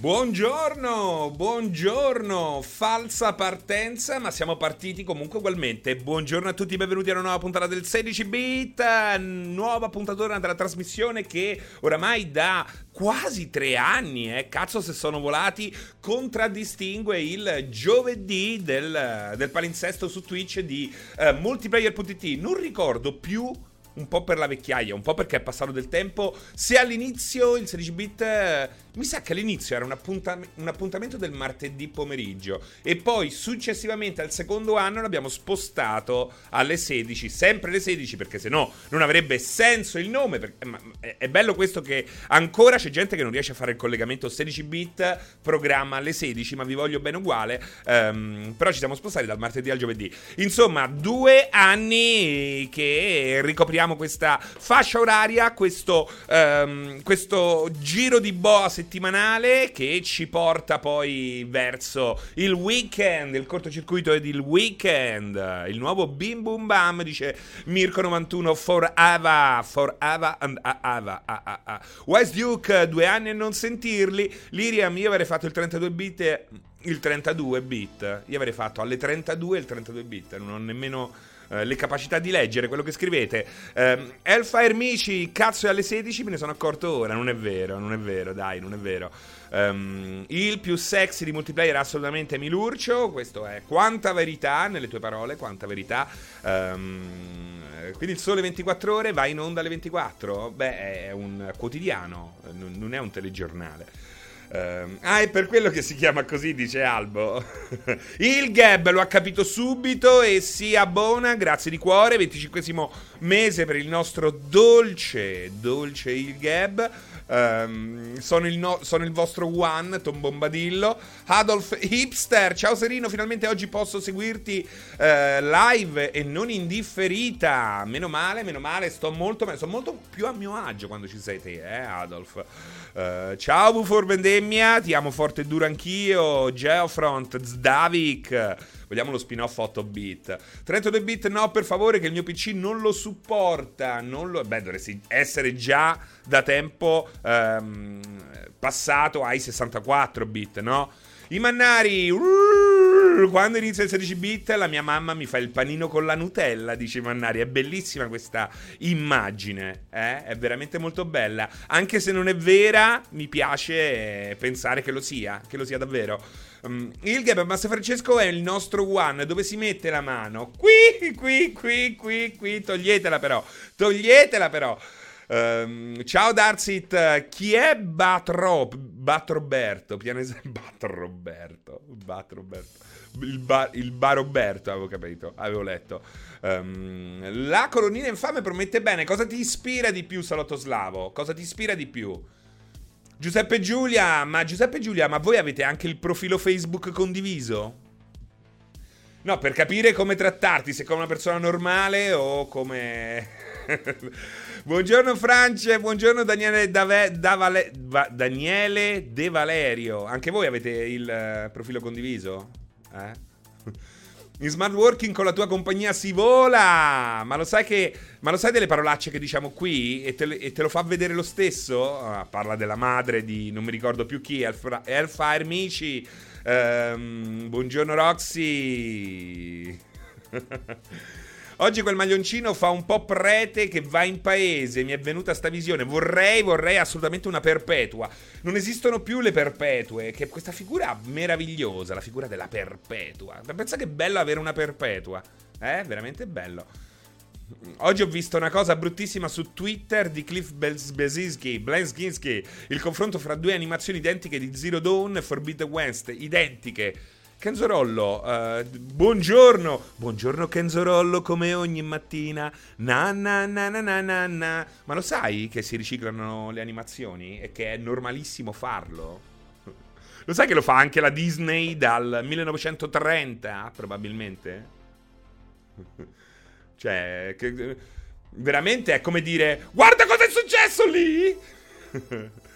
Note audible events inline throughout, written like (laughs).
Buongiorno, buongiorno, falsa partenza, ma siamo partiti comunque ugualmente. Buongiorno a tutti, benvenuti a una nuova puntata del 16 bit, nuova puntatura della trasmissione che oramai da quasi tre anni, eh, cazzo se sono volati, contraddistingue il giovedì del, del palinsesto su Twitch di uh, multiplayer.it. Non ricordo più un po' per la vecchiaia, un po' perché è passato del tempo. Se all'inizio il 16 bit eh, mi sa che all'inizio era un, appuntam- un, appuntamento del martedì pomeriggio e poi successivamente al secondo anno l'abbiamo spostato alle 16, sempre alle 16 perché se no non avrebbe senso il nome. Perché, ma, è bello questo che ancora c'è gente che non riesce a fare il collegamento 16 bit, programma alle 16, ma vi voglio bene uguale. Um, però ci siamo spostati dal martedì al giovedì. Insomma, due anni che ricopriamo questa fascia oraria, questo, um, questo giro di boa settimanale che ci porta poi verso il weekend, il cortocircuito ed il weekend. Il nuovo Bim Bum Bam, dice Mirko91, forever, forever and ever. Ah, ah, ah. West Duke, due anni a non sentirli. Liriam, io avrei fatto il 32 bit il 32 bit. Io avrei fatto alle 32 il 32 bit, non ho nemmeno eh, le capacità di leggere quello che scrivete. Um, Hellfire Mici, cazzo è alle 16, me ne sono accorto ora. Non è vero, non è vero, dai, non è vero. Um, il più sexy di multiplayer assolutamente Milurcio. Questo è quanta verità nelle tue parole, quanta verità. Um, quindi il sole 24 ore va in onda alle 24? Beh, è un quotidiano, non è un telegiornale. Uh, ah, è per quello che si chiama così, dice Albo. (laughs) il Gab lo ha capito subito e si abbona, grazie di cuore. 25 mese per il nostro dolce, dolce il Gab. Um, sono, il no- sono, il vostro One, Tom Bombadillo. Adolf Hipster, ciao Serino, finalmente oggi posso seguirti uh, live e non indifferita. Meno male, meno male, sto molto, sto molto più a mio agio quando ci sei te, eh, Adolf. Uh, ciao Bufor Vendemmia, ti amo forte e duro anch'io. Geofront, Zdavik. Vogliamo lo spin-off 8 bit. 32 bit no, per favore, che il mio PC non lo supporta. Non lo... Beh, dovresti essere già da tempo um, passato ai 64 bit, no? I mannari. Quando inizia il 16 bit, la mia mamma mi fa il panino con la Nutella, dice mannari. È bellissima questa immagine, eh? È veramente molto bella. Anche se non è vera, mi piace pensare che lo sia, che lo sia davvero. Um, il Gab Master Francesco è il nostro one dove si mette la mano. Qui, qui, qui, qui, qui. Toglietela però. Toglietela però. Um, ciao Darsit, chi è Batro? Batroberto? Pianese (laughs) Batroberto. Batroberto. Il, ba, il Baroberto avevo capito, avevo letto. Um, la colonnina infame promette bene. Cosa ti ispira di più, Salotto Slavo? Cosa ti ispira di più? Giuseppe Giulia, ma Giuseppe Giulia, ma voi avete anche il profilo Facebook condiviso? No, per capire come trattarti, se come una persona normale o come... (laughs) buongiorno France, buongiorno Daniele, Dave, Davale, Va, Daniele De Valerio. Anche voi avete il uh, profilo condiviso? Eh? (laughs) In smart working con la tua compagnia si vola! Ma lo sai che. Ma lo sai delle parolacce che diciamo qui? E te, e te lo fa vedere lo stesso? Ah, parla della madre di non mi ricordo più chi, Hellfire Mici. Um, buongiorno Roxy. (laughs) Oggi quel maglioncino fa un po' prete che va in paese. Mi è venuta sta visione. Vorrei, vorrei assolutamente una perpetua. Non esistono più le perpetue. Che questa figura meravigliosa, la figura della perpetua. Pensa che bello avere una perpetua. Eh, veramente bello. Oggi ho visto una cosa bruttissima su Twitter di Cliff Bezinski, Blenskinski. Il confronto fra due animazioni identiche di Zero Dawn e Forbidden West. Identiche Kenzorollo, uh, buongiorno. Buongiorno Kenzorollo, come ogni mattina. Na na na na na na na. Ma lo sai che si riciclano le animazioni e che è normalissimo farlo? (laughs) Lo sai che lo fa anche la Disney dal 1930, probabilmente? (laughs) cioè, che, veramente è come dire, guarda cosa è successo lì! (laughs)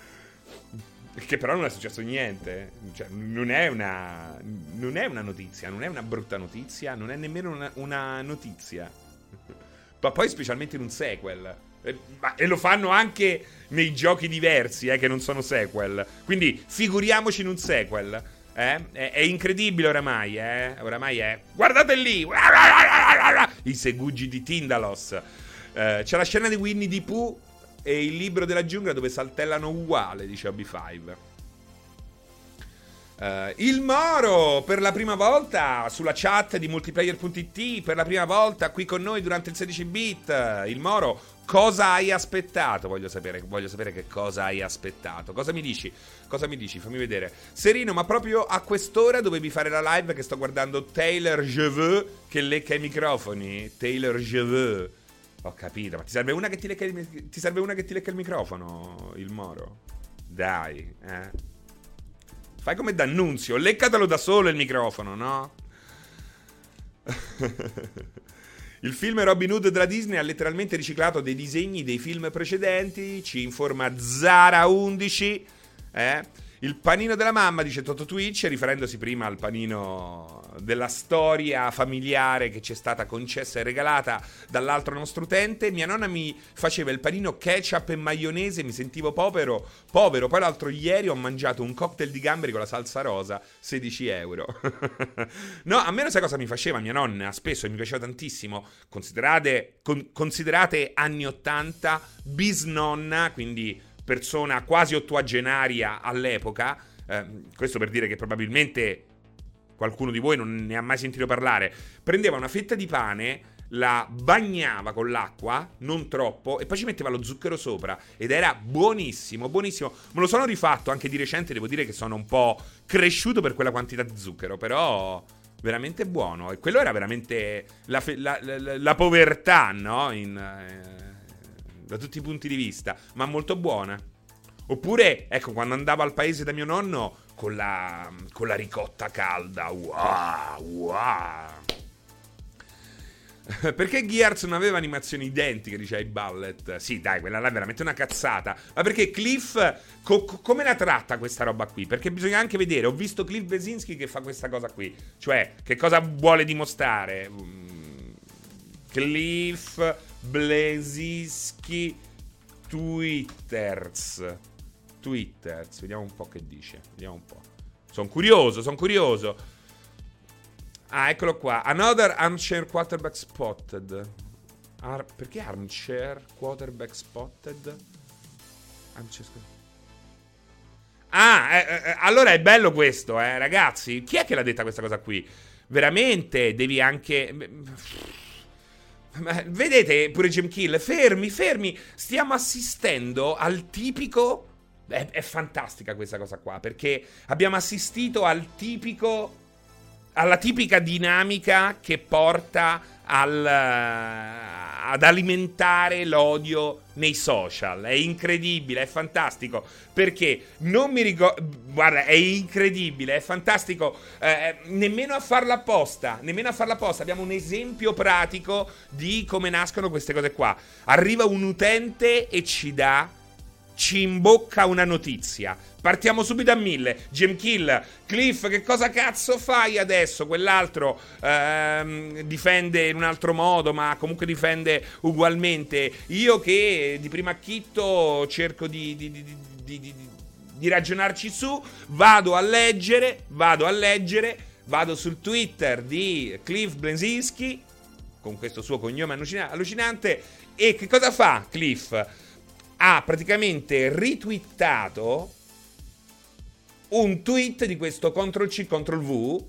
Che però non è successo niente. Cioè, non è una. Non è una notizia, non è una brutta notizia, non è nemmeno una, una notizia. Ma poi, specialmente in un sequel. E, e lo fanno anche nei giochi diversi, eh, che non sono sequel. Quindi figuriamoci in un sequel. Eh? È, è, incredibile oramai, eh? Oramai è. Guardate lì! I segugi di Tindalos. Eh, c'è la scena di Winnie the Pooh e il libro della giungla dove saltellano uguale, dice OB5. Uh, il Moro per la prima volta sulla chat di multiplayer.it per la prima volta qui con noi durante il 16 bit. Il Moro cosa hai aspettato? Voglio sapere voglio sapere che cosa hai aspettato. Cosa mi dici? Cosa mi dici? Fammi vedere. Serino ma proprio a quest'ora dovevi fare la live che sto guardando Taylor Jeveux che lecca i microfoni. Taylor Jeveux ho capito ma ti serve una che ti lecca il, ti serve una che ti lecca il microfono il Moro dai eh Fai come D'Annunzio, leccatelo da solo il microfono, no? (laughs) il film Robin Hood della Disney ha letteralmente riciclato dei disegni dei film precedenti, ci informa Zara11, eh? Il panino della mamma, dice Toto Twitch, riferendosi prima al panino della storia familiare che ci è stata concessa e regalata dall'altro nostro utente. Mia nonna mi faceva il panino ketchup e maionese, mi sentivo povero, povero. Poi l'altro ieri ho mangiato un cocktail di gamberi con la salsa rosa, 16 euro. (laughs) no, a me non sai cosa mi faceva mia nonna, spesso e mi piaceva tantissimo. Considerate, con, considerate anni 80, bisnonna, quindi persona quasi ottuagenaria all'epoca, eh, questo per dire che probabilmente qualcuno di voi non ne ha mai sentito parlare, prendeva una fetta di pane, la bagnava con l'acqua, non troppo, e poi ci metteva lo zucchero sopra. Ed era buonissimo, buonissimo. Me lo sono rifatto anche di recente, devo dire che sono un po' cresciuto per quella quantità di zucchero, però veramente buono. E quello era veramente la, la, la, la povertà, no? In, eh, da tutti i punti di vista, ma molto buona. Oppure, ecco, quando andavo al paese da mio nonno con la, con la ricotta calda, wow, wow. (laughs) perché Gears non aveva animazioni identiche, dice ai Ballet? Sì, dai, quella là è veramente una cazzata. Ma perché Cliff, co- co- come la tratta questa roba qui? Perché bisogna anche vedere, ho visto Cliff Besinski che fa questa cosa qui. Cioè, che cosa vuole dimostrare? Mm, Cliff Blesischi Twitters. Twitters, vediamo un po' che dice. Vediamo un po'. Sono curioso, sono curioso. Ah, eccolo qua. Another armchair quarterback spotted. Ar- perché armchair quarterback spotted? Armchair Ah, eh, eh, eh, allora è bello questo, eh, ragazzi. Chi è che l'ha detta questa cosa qui? Veramente devi anche vedete pure Jim Kill, fermi, fermi, stiamo assistendo al tipico... È, è fantastica questa cosa qua, perché abbiamo assistito al tipico... alla tipica dinamica che porta al, ad alimentare l'odio nei social. È incredibile, è fantastico. Perché non mi ricordo. Guarda, è incredibile, è fantastico. Eh, nemmeno a farla apposta. Nemmeno a farla apposta. Abbiamo un esempio pratico di come nascono queste cose qua. Arriva un utente e ci dà ci imbocca una notizia. Partiamo subito a mille. Jim Kill, Cliff, che cosa cazzo fai adesso? Quell'altro ehm, difende in un altro modo, ma comunque difende ugualmente. Io che di prima acchitto cerco di, di, di, di, ragionarci su, vado a leggere, vado a leggere, vado sul Twitter di Cliff Blenzinski, con questo suo cognome allucinante, e che cosa fa Cliff? Ha praticamente ritwittato un tweet di questo Ctrl C Ctrl V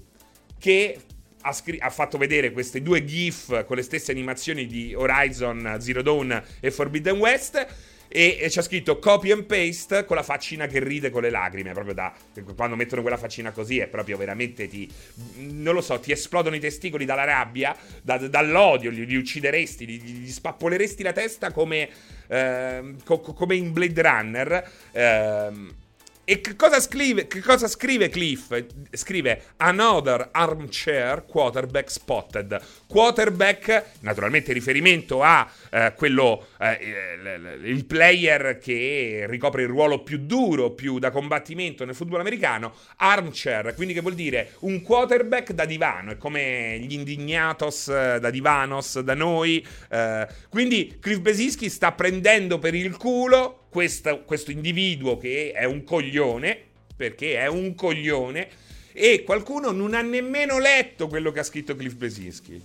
che ha, scr- ha, fatto vedere queste due GIF con le stesse animazioni di Horizon Zero Dawn e Forbidden West e, e c'è scritto copy and paste con la faccina che ride con le lacrime, proprio da quando mettono quella faccina così è proprio veramente ti non lo so, ti esplodono i testicoli dalla rabbia, da, dall'odio, li, li uccideresti, gli, gli, spappoleresti la testa come, eh, co- come in Blade Runner. Eh, E che cosa, scrive, che cosa scrive Cliff? Scrive Another armchair quarterback spotted. Quarterback, naturalmente riferimento a eh, quello, eh, il player che ricopre il ruolo più duro, più da combattimento nel football americano. Armchair, quindi che vuol dire un quarterback da divano, è come gli indignatos eh, da divanos da noi. Eh. quindi Cliff Besinski sta prendendo per il culo questa, questo individuo che è un coglione, perché è un coglione, e qualcuno non ha nemmeno letto quello che ha scritto Cliff Besinski.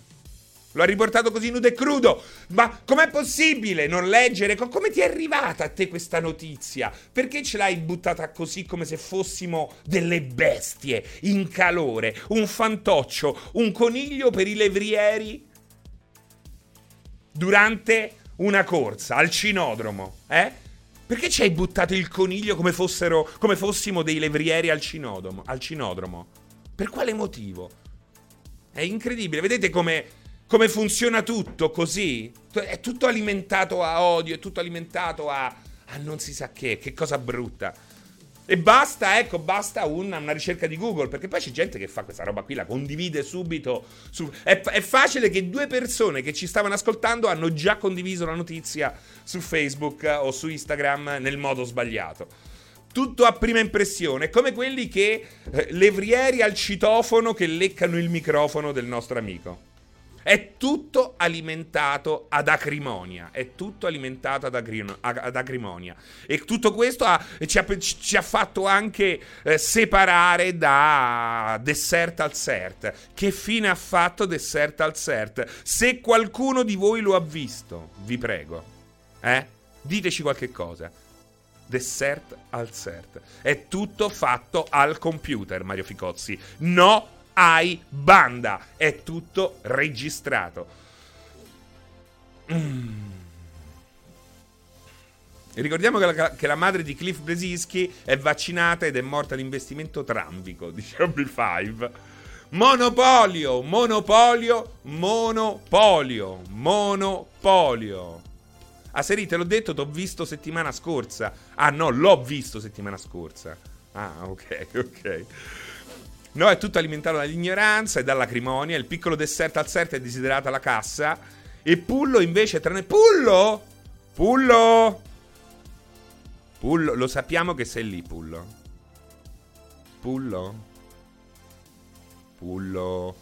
Lo ha riportato così nudo e crudo. Ma com'è possibile non leggere? Come ti è arrivata a te questa notizia? Perché ce l'hai buttata così come se fossimo delle bestie in calore? Un fantoccio, un coniglio per i levrieri? Durante una corsa al cinodromo, eh? Perché ci hai buttato il coniglio come, fossero, come fossimo dei levrieri al, al cinodromo? Per quale motivo? È incredibile. Vedete come, come funziona tutto così? È tutto alimentato a odio, è tutto alimentato a, a non si sa che, che cosa brutta. E basta, ecco, basta una, una, ricerca di Google, perché poi c'è gente che fa questa roba qui, la condivide subito. Su, è, è, facile che due persone che ci stavano ascoltando hanno già condiviso la notizia su Facebook o su Instagram nel modo sbagliato. Tutto a prima impressione, come quelli che eh, levrieri al citofono che leccano il microfono del nostro amico. È tutto alimentato ad acrimonia. È tutto alimentato ad, acrino, ad acrimonia. E tutto questo ha, ci, ha, ci, ha, fatto anche eh, separare da Dessert al Cert. Che fine ha fatto Dessert al Cert? Se qualcuno di voi lo ha visto, vi prego, eh? diteci qualche cosa. Dessert al Cert. È tutto fatto al computer, Mario Ficozzi. No hai banda. È tutto registrato. Mm. Ricordiamo che la, che la, madre di Cliff Bresinski è vaccinata ed è morta di investimento trambico, (laughs) dice B5. Monopolio, monopolio, monopolio, monopolio. Ah, Seri, te l'ho detto, t'ho visto settimana scorsa. Ah, no, l'ho visto settimana scorsa. Ah, ok, (laughs) ok. No, è tutto alimentato dall'ignoranza e dall'acrimonia. Il piccolo dessert al set è desiderato alla cassa. E Pullo invece tra. Pullo! Pullo! Pullo, lo sappiamo che sei lì, Pullo. Pullo? Pullo.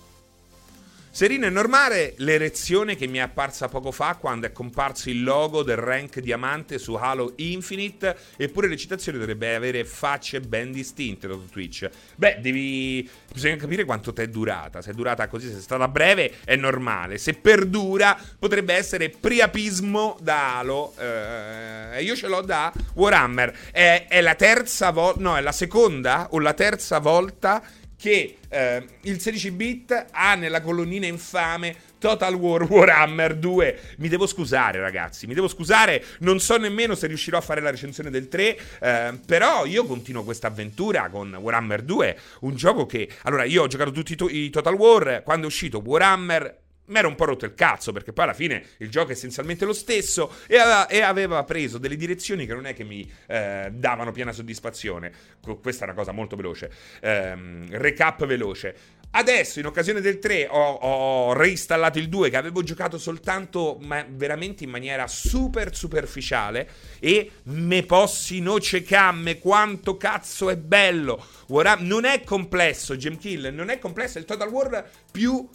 Serino, è normale l'erezione che mi è apparsa poco fa quando è comparso il logo del rank diamante su Halo Infinite? Eppure l'eccitazione dovrebbe avere facce ben distinte da Twitch. Beh, devi. Bisogna capire quanto ti è durata. Se è durata così, se è stata breve, è normale. Se perdura, potrebbe essere priapismo da Halo. Eh, io ce l'ho da Warhammer. È, è la terza volta. No, è la seconda o la terza volta che eh, il 16 bit ha nella colonnina infame Total War Warhammer 2. Mi devo scusare, ragazzi. Mi devo scusare. Non so nemmeno se riuscirò a fare la recensione del 3. Eh, però io continuo questa avventura con Warhammer 2. Un gioco che. Allora, io ho giocato tutti i, to- i Total War. Quando è uscito Warhammer mi ero un po' rotto il cazzo perché poi alla fine il gioco è essenzialmente lo stesso e aveva, e aveva preso delle direzioni che non è che mi eh, davano piena soddisfazione. Questa è una cosa molto veloce. Um, recap veloce. Adesso, in occasione del 3, ho, ho, reinstallato il 2 che avevo giocato soltanto ma veramente in maniera super superficiale e me possi noce camme, quanto cazzo è bello. War non è complesso, Gemkill, non è complesso, è il Total War più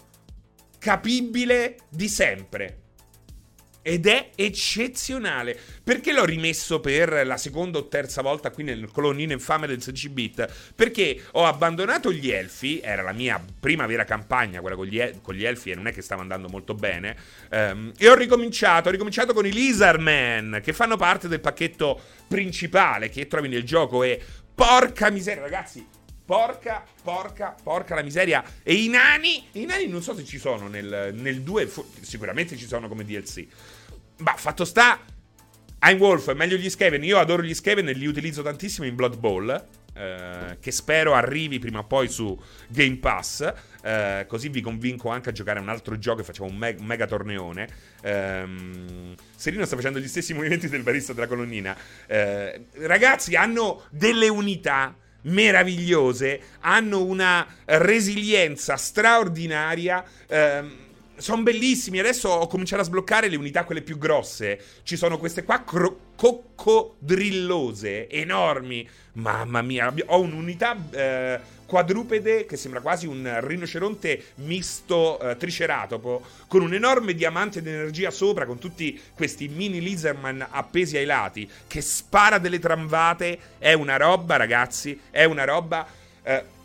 capibile di sempre. Ed è eccezionale. Perché l'ho rimesso per la seconda o terza volta qui nel colonnino infame del 16 bit? Perché ho abbandonato gli elfi, era la mia prima vera campagna, quella con gli, con gli elfi, e non è che stava andando molto bene. Um, e ho ricominciato, ho ricominciato con i Lizardmen, che fanno parte del pacchetto principale che trovi nel gioco. E porca miseria, ragazzi, Porca, porca, porca la miseria. E i nani, i nani non so se ci sono nel, nel 2, sicuramente ci sono come DLC. Ma fatto sta, I'm Wolf, meglio gli Skaven. Io adoro gli Skaven e li utilizzo tantissimo in Blood Bowl. eh, che spero arrivi prima o poi su Game Pass. Eh, così vi convinco anche a giocare a un altro gioco e facciamo un, me- mega torneone. Ehm, Serino sta facendo gli stessi movimenti del barista della colonnina. Eh, ragazzi, hanno delle unità meravigliose, hanno una resilienza straordinaria. Ehm, sono bellissimi. Adesso ho cominciato a sbloccare le unità, quelle più grosse. Ci sono queste qua cro- coccodrillose, enormi. Mamma mia, ho un'unità eh, quadrupede che sembra quasi un rinoceronte misto eh, triceratopo, con un enorme diamante d'energia sopra, con tutti questi mini lizardman appesi ai lati, che spara delle tramvate. È una roba, ragazzi, è una roba... Eh,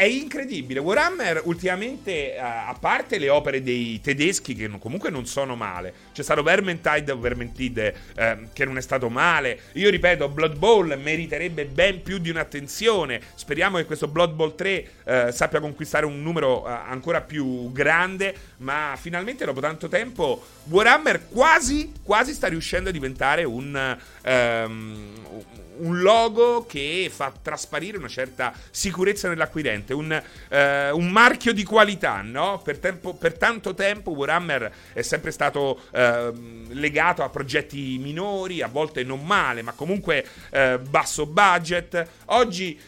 è incredibile. Warhammer ultimamente, uh, a parte le opere dei tedeschi che comunque non sono male, c'è stato Vermintide o Vermintide uh, che non è stato male. Io ripeto, Blood Bowl meriterebbe ben più di un'attenzione. Speriamo che questo Blood Bowl 3 uh, eh, sappia conquistare un numero ancora più grande, ma finalmente dopo tanto tempo Warhammer quasi, quasi sta riuscendo a diventare un... Um, un logo che fa trasparire una certa sicurezza nell'acquirente, un, eh, un marchio di qualità, no? Per, tempo, per, tanto tempo Warhammer è sempre stato eh, legato a progetti minori, a volte non male, ma comunque eh, basso budget. Oggi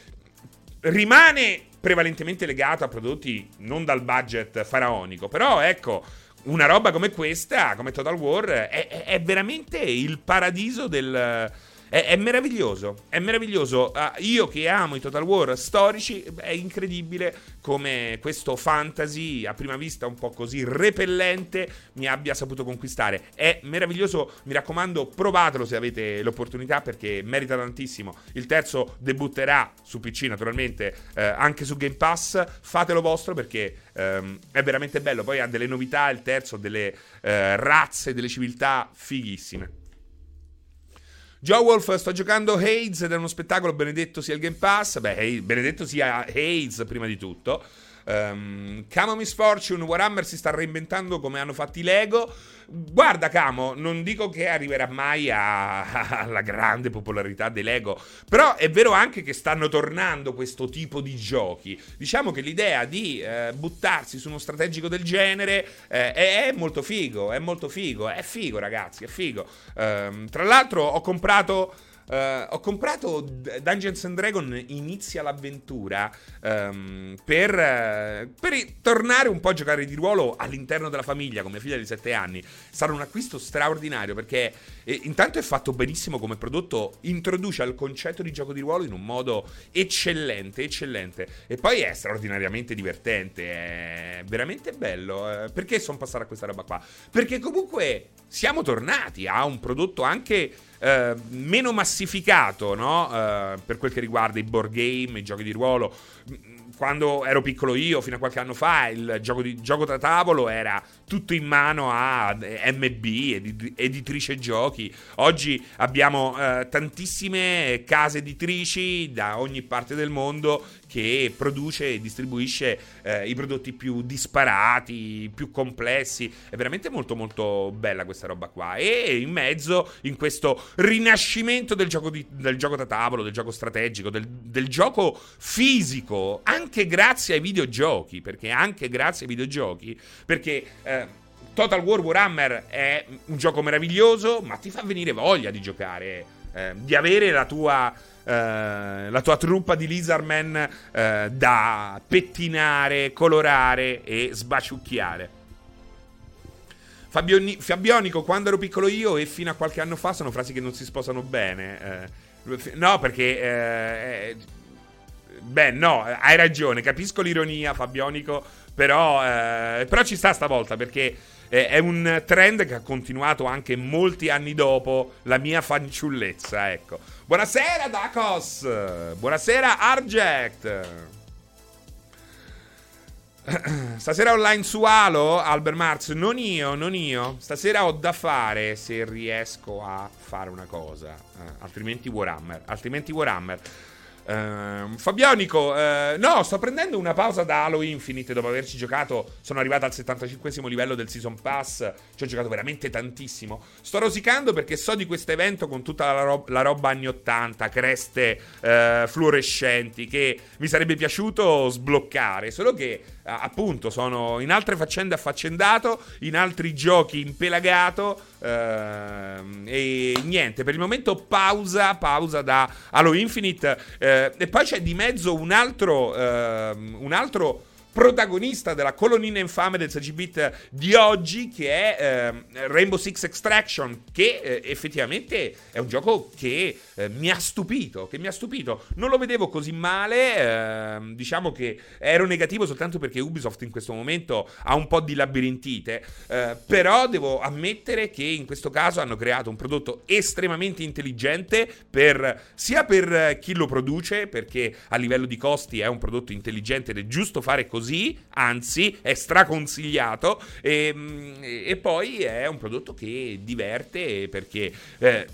rimane prevalentemente legato a prodotti non dal budget faraonico, però ecco una roba come questa, come Total War, è, è veramente il paradiso del è, è meraviglioso, è meraviglioso. Uh, io che amo i Total War storici, è incredibile come questo fantasy, a prima vista un po' così repellente, mi abbia saputo conquistare. È meraviglioso, mi raccomando, provatelo se avete l'opportunità perché merita tantissimo. Il terzo debutterà su PC, naturalmente, eh, anche su Game Pass. Fatelo vostro perché ehm, è veramente bello. Poi ha delle novità, il terzo, delle eh, razze, delle civiltà fighissime. Joe Wolf sto giocando Hades ed è uno spettacolo, benedetto sia il Game Pass. Beh, benedetto sia Hades prima di tutto. Um, Camo Misfortune, Warhammer si sta reinventando come hanno fatto i Lego. Guarda, Camo, non dico che arriverà mai alla grande popolarità dei Lego, però è vero anche che stanno tornando questo tipo di giochi. Diciamo che l'idea di eh, buttarsi su uno strategico del genere eh, è, molto figo, è molto figo, è figo, ragazzi, è figo. Um, tra l'altro, ho comprato. Uh, ho comprato Dungeons and Dragons Inizia l'avventura um, per, uh, per, tornare un po' a giocare di ruolo all'interno della famiglia con mia figlia di 7 anni. Stato un acquisto straordinario perché eh, intanto è fatto benissimo come prodotto, introduce il concetto di gioco di ruolo in un modo eccellente, eccellente. E poi è straordinariamente divertente, è veramente bello. Eh, perché sono passato a questa roba qua? Perché comunque siamo tornati a un prodotto anche eh, meno massificato, no? Eh, per quel che riguarda i board game, i giochi di ruolo quando ero piccolo io, fino a qualche anno fa, il gioco, di, gioco da tavolo era tutto in mano a MB, edit- editrice giochi. Oggi abbiamo eh, tantissime case editrici da ogni parte del mondo che produce e distribuisce eh, i prodotti più disparati, più complessi. È veramente molto molto bella questa roba qua. E in mezzo, in questo rinascimento del gioco, di, del gioco da tavolo, del gioco strategico, del, del gioco fisico, anche grazie ai videogiochi, perché anche grazie ai videogiochi, perché... Eh, Total War Warhammer è un gioco meraviglioso, ma ti fa venire voglia di giocare, eh, di avere la tua eh, la tua truppa di Lizardmen eh, da pettinare, colorare e sbaciucchiare. Fabioni- Fabionico, quando ero piccolo io e fino a qualche anno fa sono frasi che non si sposano bene. Eh, no, perché... Eh, beh, no, hai ragione, capisco l'ironia, Fabionico, però, eh, però ci sta stavolta perché è un trend che ha continuato anche molti anni dopo la mia fanciullezza, ecco. Buonasera Dacos! Buonasera Arject! Stasera online su Halo, Albert Marx? Non io, non io. Stasera ho da fare se riesco a fare una cosa. Eh, altrimenti Warhammer. Altrimenti Warhammer. Uh, Fabionico, uh, no, sto prendendo una pausa da Halo Infinite dopo averci giocato. Sono arrivato al 75 livello del Season Pass. Ci ho giocato veramente tantissimo. Sto rosicando perché so di questo evento con tutta la, ro- la roba anni 80, creste uh, fluorescenti, che mi sarebbe piaciuto sbloccare. Solo che, appunto, sono in altre faccende affaccendato, in altri giochi impelagato. Ehm, e niente, per il momento pausa, pausa da Halo Infinite. Eh, e poi c'è di mezzo un altro, uh, un altro protagonista della colonnina infame del 16-bit di oggi, che è eh, Rainbow Six Extraction, che eh, effettivamente è un gioco che eh, mi ha stupito, che mi ha stupito. Non lo vedevo così male, ehm, diciamo che ero negativo soltanto perché Ubisoft in questo momento ha un po' di labirintite, eh, però devo ammettere che in questo caso hanno creato un prodotto estremamente intelligente per, sia per chi lo produce, perché a livello di costi è un prodotto intelligente ed è giusto fare così, così, anzi è straconsigliato e, mm, e poi è un prodotto che diverte perché eh,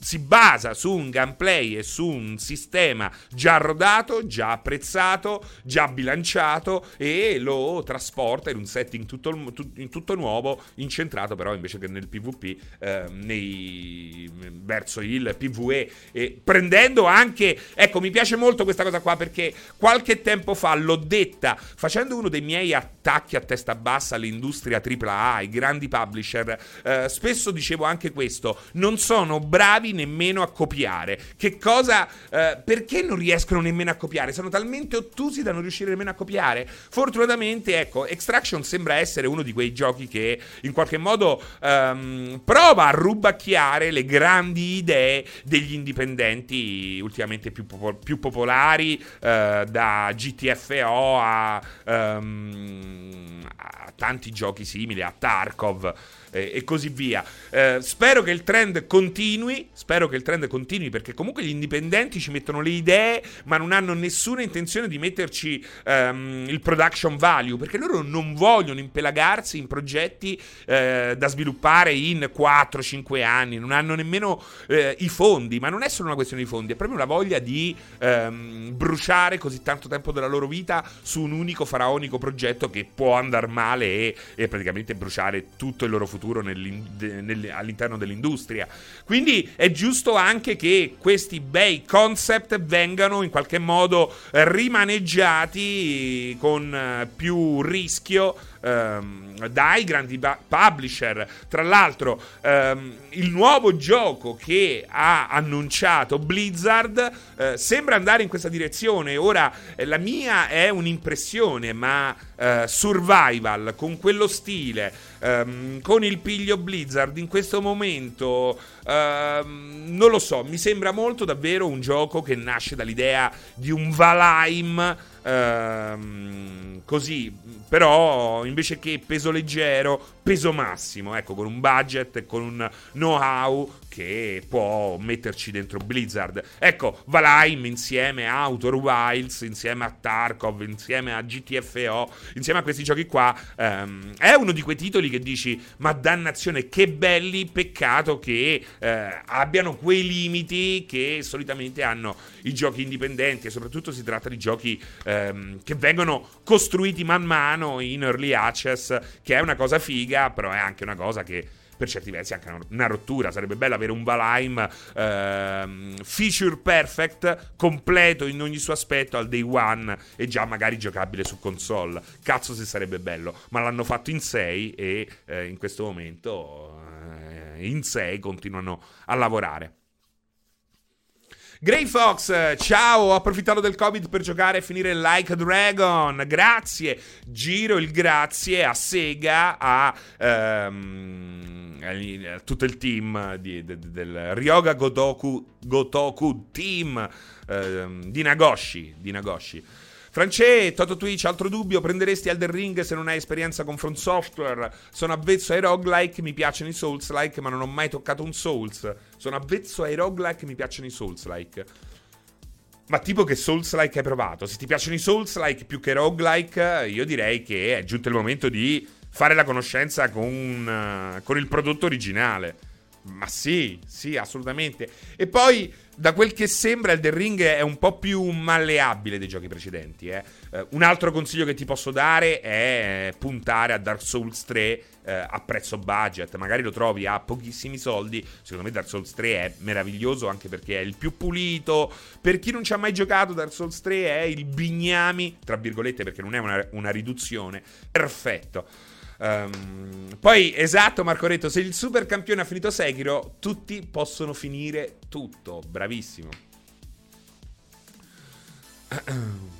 si basa su un gameplay e su un sistema già rodato, già apprezzato, già bilanciato e lo trasporta in un setting tutto, tutto nuovo, incentrato però invece che nel PvP eh, nei, verso il PvE e prendendo anche, ecco mi piace molto questa cosa qua perché qualche tempo fa l'ho detta facendo uno dei miei attacchi a testa bassa all'industria AAA, ai grandi publisher, eh, spesso dicevo anche questo, non sono bravi nemmeno a copiare. Che cosa, eh, perché non riescono nemmeno a copiare? Sono talmente ottusi da non riuscire nemmeno a copiare. Fortunatamente, ecco, Extraction sembra essere uno di quei giochi che in qualche modo ehm, prova a rubacchiare le grandi idee degli indipendenti ultimamente più, popo- più popolari, eh, da GTFO a um, a tanti giochi simili, a Tarkov eh, e così via. Eh, spero che il trend continui, spero che il trend continui perché comunque gli indipendenti ci mettono le idee ma non hanno nessuna intenzione di metterci um, il production value perché loro non vogliono impelagarsi in progetti eh, da sviluppare in 4-5 anni, non hanno nemmeno eh, i fondi, ma non è solo una questione di fondi, è proprio una voglia di um, bruciare così tanto tempo della loro vita su un unico faraonico progetto che può andare male e, e praticamente bruciare tutto il loro futuro futuro all'interno dell'industria. Quindi è giusto anche che questi bei concept vengano in qualche modo rimaneggiati con eh, più rischio ehm, dai grandi publisher. Tra l'altro, ehm, il nuovo gioco che ha annunciato Blizzard eh, sembra andare in questa direzione. Ora, eh, la mia è un'impressione, ma eh, survival con quello stile, ehm, con il piglio Blizzard in questo momento, ehm, non lo so, mi sembra molto davvero un gioco che nasce dall'idea di un Valheim Ehm, così, però invece che peso leggero, peso massimo, ecco, con un budget con un know-how che può metterci dentro Blizzard. Ecco, Valheim insieme a Outer Wilds, insieme a Tarkov, insieme a GTFO, insieme a questi giochi qua, um, è uno di quei titoli che dici, ma dannazione, che belli, peccato che eh, abbiano quei limiti che solitamente hanno i giochi indipendenti e soprattutto si tratta di giochi ehm, che vengono costruiti man mano in early access, che è una cosa figa, però è anche una cosa che per certi versi anche una rottura. Sarebbe bello avere un Valheim ehm, feature perfect, completo in ogni suo aspetto al day one e già magari giocabile su console. Cazzo se sarebbe bello, ma l'hanno fatto in 6 e eh, in questo momento eh, in 6 continuano a lavorare. Grey Fox, ciao, ho approfittato del Covid per giocare e finire Like Dragon. Grazie. Giro il grazie a Sega, a, um, a tutto il team di, de, de, del Ryoga Gotoku, Gotoku Team uh, di Nagoshi. Di Nagoshi. France, Toto Twitch, altro dubbio, prenderesti Elden Ring se non hai esperienza con Front Software? Sono avvezzo ai roguelike, mi piacciono i Souls-like, ma non ho mai toccato un Souls. Sono avvezzo ai roguelike, mi piacciono i Souls-like. Ma tipo che Souls-like hai provato? Se ti piacciono i Souls-like più che roguelike, io direi che è giunto il momento di fare la conoscenza con, uh, con il prodotto originale. Ma sì, sì, assolutamente. E poi, da quel che sembra, il The Ring è un po' più malleabile dei giochi precedenti. Eh. Uh, un altro consiglio che ti posso dare è puntare a Dark Souls 3 uh, a prezzo budget. Magari lo trovi a pochissimi soldi. Secondo me Dark Souls 3 è meraviglioso anche perché è il più pulito. Per chi non ci ha mai giocato, Dark Souls 3 è il bignami, tra virgolette, perché non è una, una riduzione, perfetto. Um, poi, esatto, Marco Retto, se il super campione ha finito Sekiro, tutti possono finire tutto. Bravissimo. (clears throat)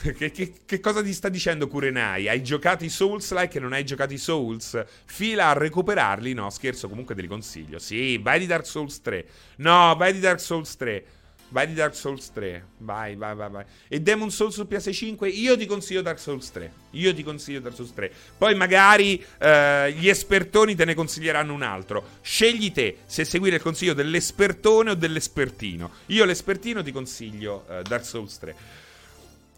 Che, che, che, cosa ti sta dicendo Kurenai? Hai giocato i Souls-like e non hai giocato i Souls? Fila a recuperarli? No, scherzo, comunque te li consiglio. Sì, vai di Dark Souls 3. No, vai di Dark Souls 3. Vai di Dark Souls 3. Vai, vai, vai, vai. E Demon Souls su PS5? Io ti consiglio Dark Souls 3. Io ti consiglio Dark Souls 3. Poi magari eh, gli espertoni te ne consiglieranno un altro. Scegli te se seguire il consiglio dell'espertone o dell'espertino. Io l'espertino ti consiglio eh, Dark Souls 3.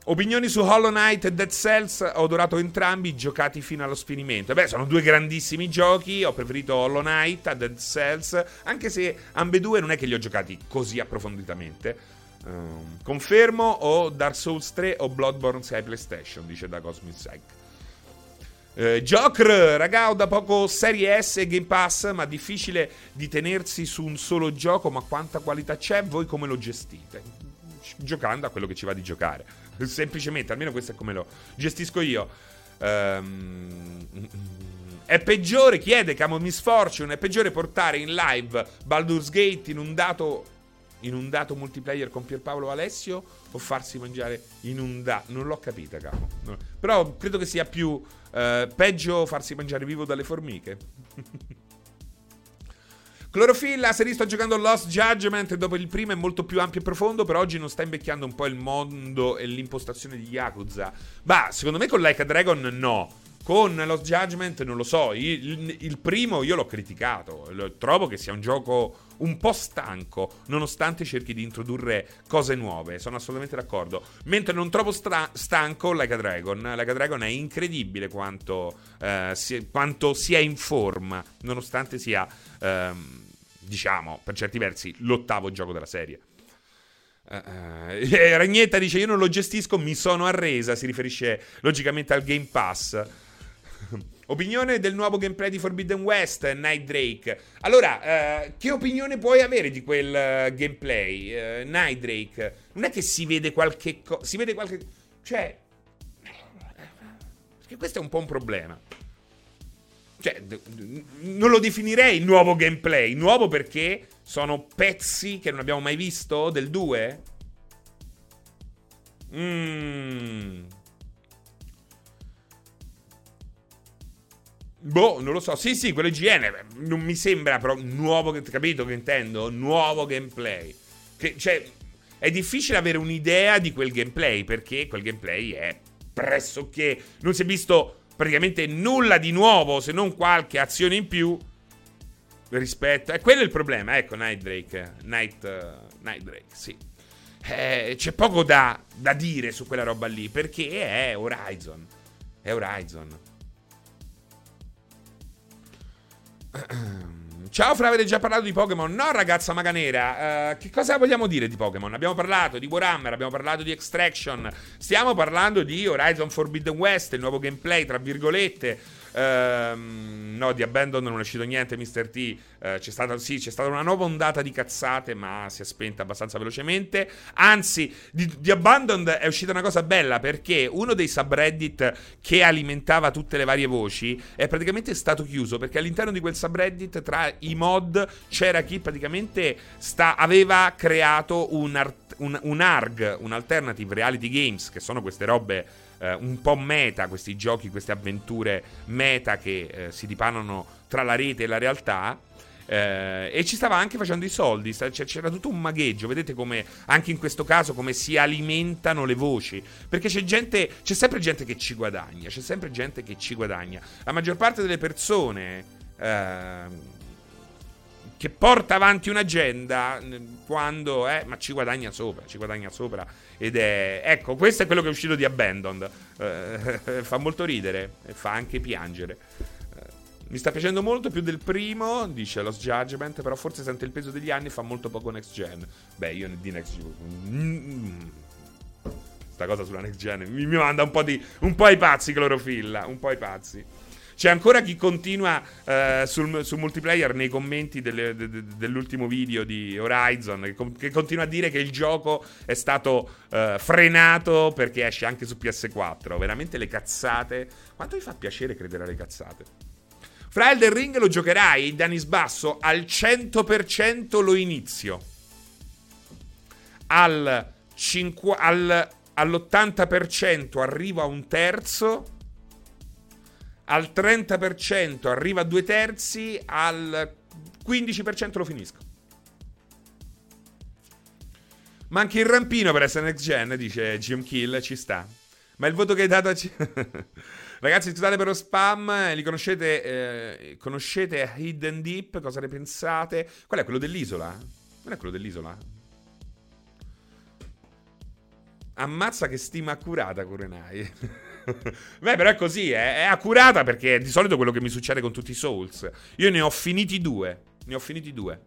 Opinioni su Hollow Knight e Dead Cells, ho adorato entrambi, giocati fino allo sfinimento. Beh, sono due grandissimi giochi, ho preferito Hollow Knight a Dead Cells, anche se ambedue non è che li ho giocati così approfonditamente. Um, confermo o Dark Souls 3 o Bloodborne 6 PlayStation, dice da Cosmic Psych. Eh, Joker, raga, ho da poco Serie S e Game Pass, ma difficile di tenersi su un solo gioco, ma quanta qualità c'è, voi come lo gestite? Giocando a quello che ci va di giocare. (laughs) Semplicemente, almeno questo è come lo gestisco io. Um, è peggiore, chiede Camo Misfortune, è peggiore portare in live Baldur's Gate in un dato in un dato multiplayer con Pierpaolo Alessio o farsi mangiare in un dato. Non l'ho capita, capo. No. Però credo che sia più uh, peggio farsi mangiare vivo dalle formiche. (laughs) Clorofilla, se sto giocando Lost Judgment dopo il primo è molto più ampio e profondo, però oggi non sta invecchiando un po' il mondo e l'impostazione di Yakuza. Bah, secondo me con Like a Dragon no. Con Lost Judgment non lo so, il, il, il primo io l'ho criticato, trovo che sia un gioco un po' stanco, nonostante cerchi di introdurre cose nuove, sono assolutamente d'accordo. Mentre non trovo stra- stanco Like a Dragon, Like a Dragon è incredibile quanto, eh, si, quanto sia in forma, nonostante sia... Ehm, diciamo, per certi versi, l'ottavo gioco della serie. Uh, uh, (laughs) Ragnetta dice: Io non lo gestisco, mi sono arresa. Si riferisce logicamente al Game Pass. (laughs) opinione del nuovo gameplay di Forbidden West, Night Drake. Allora, uh, che opinione puoi avere di quel gameplay, Night Drake? Non è che si vede qualche cosa. Si vede qualche. Cioè. Perché questo è un po' un problema. Cioè, non lo definirei nuovo gameplay. Nuovo perché sono pezzi che non abbiamo mai visto del 2? Mmm. Boh, non lo so. Sì, sì, quello IGN. Non mi sembra però nuovo. Capito che intendo? Nuovo gameplay. Che, cioè, è difficile avere un'idea di quel gameplay perché quel gameplay è pressoché. Non si è visto praticamente nulla di nuovo se non qualche azione in più rispetto... E quello è il problema, ecco, Night Drake. Night, uh, Night Drake, sì. Eh, c'è poco da, da dire su quella roba lì, perché è Horizon. È Horizon. (clears throat) Ciao Fra, avete già parlato di Pokémon? No, ragazza maga nera. Uh, che cosa vogliamo dire di Pokémon? Abbiamo parlato di Warhammer, abbiamo parlato di Extraction. Stiamo parlando di Horizon Forbidden West, il nuovo gameplay, tra virgolette Ehm, no, di Abandon non è uscito niente, Mr. T. Uh, c'è, stata, sì, c'è stata una nuova ondata di cazzate, ma si è spenta abbastanza velocemente. Anzi, di, di Abandon è uscita una cosa bella perché uno dei subreddit che alimentava tutte le varie voci è praticamente stato chiuso perché all'interno di quel subreddit, tra i mod, c'era chi praticamente sta, aveva creato un, art, un, un ARG, un Alternative Reality Games, che sono queste robe eh, un po' meta questi giochi, queste avventure meta che eh, si dipanano tra la rete e la realtà. Eh, e ci stava anche facendo i soldi, c'era tutto un magheggio. Vedete come anche in questo caso come si alimentano le voci. Perché c'è gente, c'è sempre gente che ci guadagna, c'è sempre gente che ci guadagna. La maggior parte delle persone eh, che porta avanti un'agenda quando eh, ma ci guadagna sopra, ci guadagna sopra ed è ecco, questo è quello che è uscito di Abandoned. Eh, (laughs) fa molto ridere e fa anche piangere. Mi sta piacendo molto più del primo, dice Lost Judgment, però forse sente il peso degli anni e fa molto poco next gen. Beh, io di next gen... Mm, sta cosa sulla next gen mi, mi manda un po', di, un po' ai pazzi clorofilla, un po' ai pazzi. C'è ancora chi continua uh, sul, sul, multiplayer nei commenti delle, de, de, dell'ultimo video di Horizon che, che, continua a dire che il gioco è stato uh, frenato perché esce anche su PS4. Veramente le cazzate. Quanto mi fa piacere credere alle cazzate? Fra Elden Ring lo giocherai, Danis Basso, al 100% lo inizio. Al, cinqu- al, all'80% arrivo a un terzo al 30% arriva a due terzi, al 15% lo finisco. Ma anche il rampino per essere next gen, dice Jim Kill, ci sta. Ma il voto che hai dato a... (laughs) Ragazzi, scusate per lo spam, li conoscete, eh, conoscete Hidden Deep, cosa ne pensate? Qual è quello dell'isola? Non è quello dell'isola? Ammazza che stima accurata, Kurenai. (laughs) Beh, però è così, è, è accurata perché è di solito quello che mi succede con tutti i Souls. Io ne ho finiti due. Ne ho finiti due.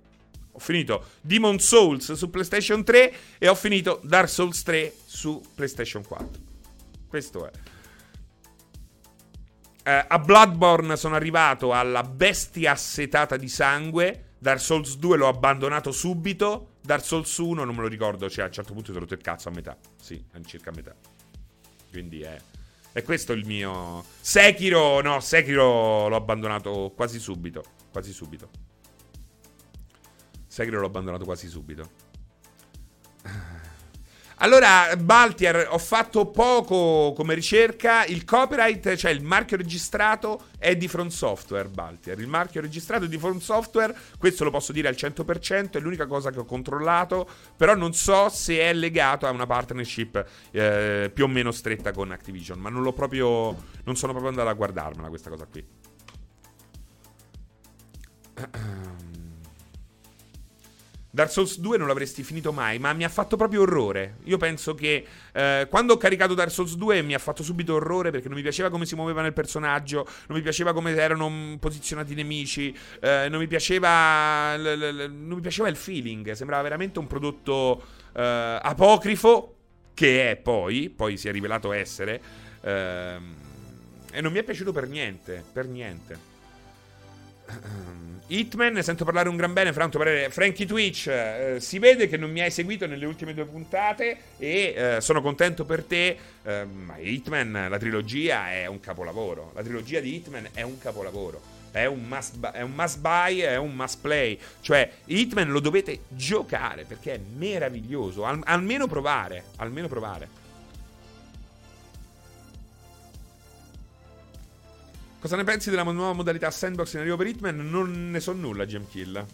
Ho finito Demon Souls su PlayStation 3 e ho finito Dark Souls 3 su PlayStation 4. Questo è. Uh, a Bloodborne sono arrivato alla bestia assetata di sangue. Dark Souls 2 l'ho abbandonato subito. Dark Souls 1 non me lo ricordo, cioè a un certo punto ho rotto il cazzo a metà. Sì, circa a metà. Quindi è... E questo è il mio. Sekiro, no, Sekiro l'ho abbandonato quasi subito. Quasi subito. Sekiro l'ho abbandonato quasi subito. Allora, Baltier, ho fatto poco come ricerca. Il copyright, cioè il marchio registrato, è di Front Software, Baltier. Il marchio registrato è di Front Software, questo lo posso dire al 100%, è l'unica cosa che ho controllato, però non so se è legato a una partnership eh, più o meno stretta con Activision, ma non l'ho proprio... non sono proprio andato a guardarmela questa cosa qui. (clears throat) Dark Souls 2 non l'avresti finito mai, ma mi ha fatto proprio orrore. Io penso che eh, quando ho caricato Dark Souls 2 mi ha fatto subito orrore perché non mi piaceva come si muoveva nel personaggio, non mi piaceva come erano posizionati i nemici, eh, non, mi piaceva, l- l- non mi piaceva il feeling, sembrava veramente un prodotto eh, apocrifo, che è poi, poi si è rivelato essere, ehm, e non mi è piaciuto per niente, per niente. Hitman, ne sento parlare un gran bene, Franco, parere. Frankie Twitch, eh, si vede che non mi hai seguito nelle ultime due puntate e eh, sono contento per te, eh, ma Hitman, la trilogia è un capolavoro. La trilogia di Hitman è un capolavoro. È un, must, è un must buy, è un must play. Cioè, Hitman lo dovete giocare perché è meraviglioso. Al, almeno provare. Almeno provare. Cosa ne pensi della nuova modalità sandbox in arrivo per Hitman? Non ne so nulla, Gemkill.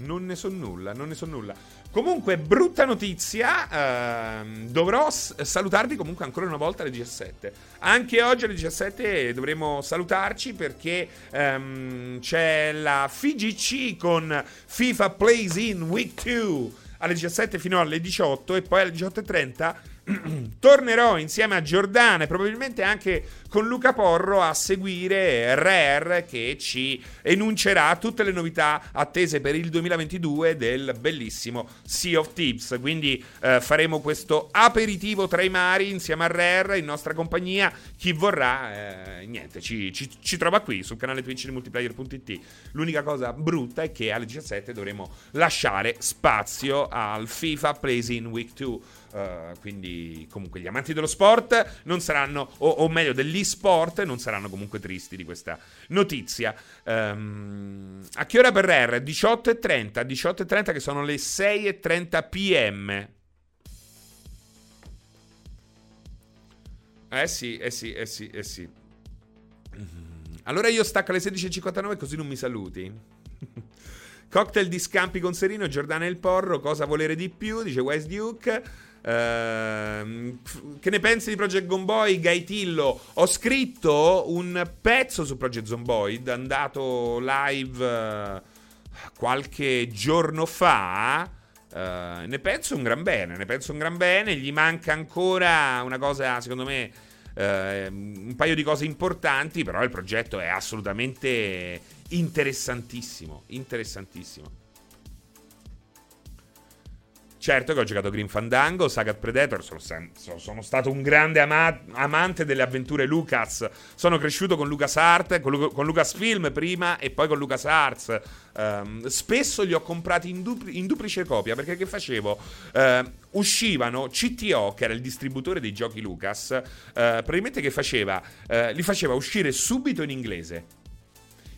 Non ne so nulla, non ne so nulla. Comunque, brutta notizia. Ehm, dovrò s- salutarvi comunque ancora una volta alle 17. Anche oggi alle 17 dovremo salutarci perché ehm, c'è la FIGC con FIFA Plays in Week 2 alle 17 fino alle 18 e poi alle 18.30 (clears throat) tornerò insieme a Giordana e probabilmente anche con Luca Porro a seguire Rare che ci enuncerà tutte le novità attese per il 2022 del bellissimo Sea of Tips. Quindi eh, faremo questo aperitivo tra i mari insieme a Rare in nostra compagnia. Chi vorrà, eh, niente, ci, ci, ci, trova qui sul canale Twitch di multiplayer.it. L'unica cosa brutta è che alle 17 dovremo lasciare spazio al FIFA Plays in Week 2. Uh, quindi comunque gli amanti dello sport non saranno, o, o, meglio dell'e-sport, non saranno comunque tristi di questa notizia. Um, a che ora per R? 18.30, 18.30 che sono le 6.30 pm. Eh sì, eh sì, eh sì, eh sì. Allora io stacco alle 16.59 così non mi saluti. (laughs) Cocktail di scampi con Serino, Giordana e il Porro, cosa volere di più, dice Wise Duke. Uh, che ne pensi di Project Zomboid, Gaitillo? Ho scritto un pezzo su Project Zomboid andato live uh, qualche giorno fa. Uh, ne penso un gran bene, ne penso un gran bene. Gli manca ancora una cosa, secondo me, eh, un paio di cose importanti, però il progetto è assolutamente interessantissimo, interessantissimo. Certo che ho giocato Green Fandango, Saga Predator, sono, sem- sono stato un grande ama- amante delle avventure Lucas, sono cresciuto con LucasArts, con, Lu- con Lucasfilm prima e poi con LucasArts. Um, spesso li ho comprati in, dupli- in, duplice copia perché che facevo? Uh, uscivano CTO, che era il distributore dei giochi Lucas, uh, probabilmente che faceva? Uh, li faceva uscire subito in inglese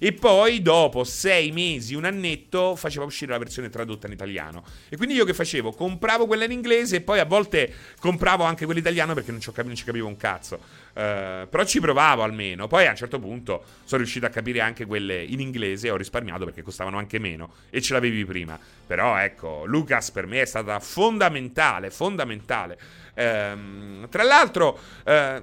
e poi dopo sei mesi, un annetto, faceva uscire la versione tradotta in italiano. E quindi io che facevo? Compravo quella in inglese e poi a volte compravo anche quella in italiano perché non ci, capivo, non ci capivo un cazzo. Uh, però ci provavo almeno. Poi a un certo punto sono riuscito a capire anche quelle in inglese e ho risparmiato perché costavano anche meno e ce l'avevi prima. Però ecco, Lucas per me è stata fondamentale, fondamentale. Ehm, tra l'altro, eh,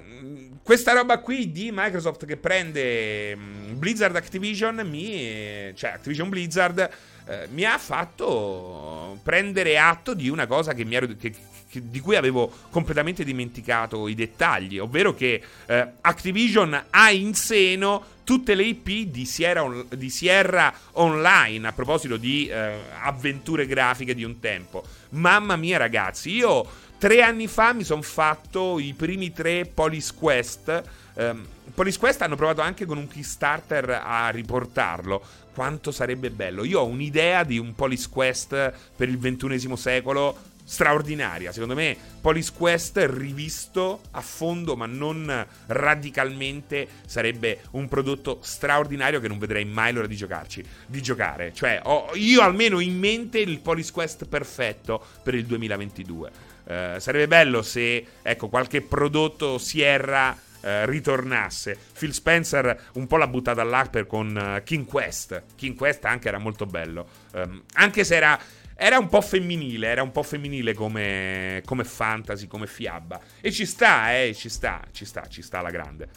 questa roba qui di Microsoft che prende mm, Blizzard Activision, mi, cioè Activision Blizzard, eh, mi ha fatto prendere atto di una cosa che mi ero, che, che, di cui avevo completamente dimenticato i dettagli, ovvero che eh, Activision ha in seno tutte le IP di Sierra, on- di Sierra Online, a proposito di eh, avventure grafiche di un tempo. Mamma mia ragazzi, io Tre anni fa mi sono fatto i primi tre Police Quest. Um, Police Quest hanno provato anche con un Kickstarter a riportarlo. Quanto sarebbe bello. Io ho un'idea di un Police Quest per il XXI secolo straordinaria. Secondo me, Police Quest rivisto a fondo, ma non radicalmente, sarebbe un prodotto straordinario che non vedrei mai l'ora di giocarci. Di giocare. Cioè, ho io almeno in mente il Police Quest perfetto per il 2022. Eh, sarebbe bello se ecco, qualche prodotto Sierra eh, ritornasse. Phil Spencer un po' l'ha buttata all'Harper con uh, King Quest. King Quest anche era molto bello. Um, anche se era, era, un po' femminile, era un po' femminile come, come fantasy, come fiaba. E ci sta, eh, ci sta, ci sta, ci sta la grande.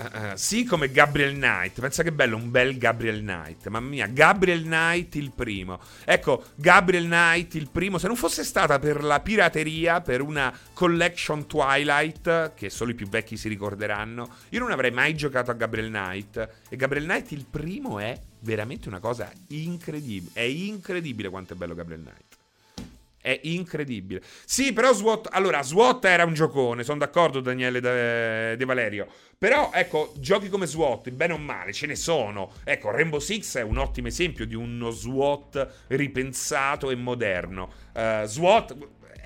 Uh, sì, come Gabriel Knight. Pensa che bello, un bel Gabriel Knight. Mamma mia, Gabriel Knight il primo. Ecco, Gabriel Knight il primo. Se non fosse stata per la pirateria, per una collection Twilight, che solo i più vecchi si ricorderanno, io non avrei mai giocato a Gabriel Knight. E Gabriel Knight il primo è veramente una cosa incredibile. È incredibile quanto è bello Gabriel Knight. È incredibile. Sì, però SWAT. Allora, SWAT era un giocone, sono d'accordo, Daniele De, De Valerio. Però, ecco, giochi come SWAT, bene o male, ce ne sono. Ecco, Rainbow Six è un ottimo esempio di uno SWAT ripensato e moderno. Uh, SWAT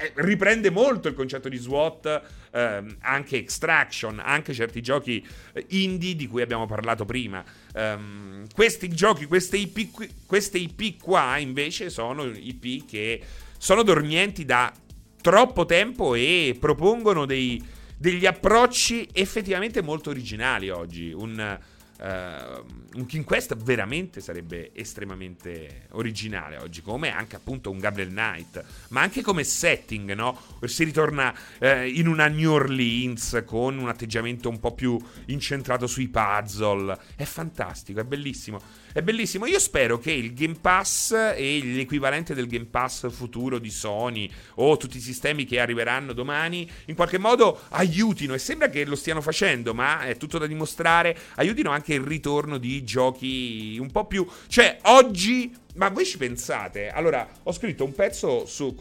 eh, riprende molto il concetto di SWAT, ehm, anche Extraction, anche certi giochi eh, indie di cui abbiamo parlato prima. Um, questi giochi, queste IP, queste IP qua invece sono IP che sono dormienti da troppo tempo e propongono dei, degli approcci effettivamente molto originali oggi. Un, Uh, un King Quest veramente sarebbe estremamente originale oggi, come anche appunto un Gabriel Knight, ma anche come setting, no? Si ritorna uh, in una New Orleans con un atteggiamento un po' più incentrato sui puzzle. È fantastico, è bellissimo. È bellissimo. Io spero che il Game Pass e l'equivalente del Game Pass futuro di Sony o tutti i sistemi che arriveranno domani in qualche modo aiutino, e sembra che lo stiano facendo, ma è tutto da dimostrare, aiutino anche il ritorno di giochi un po' più... Cioè, oggi ma voi ci pensate? Allora, ho scritto un pezzo su,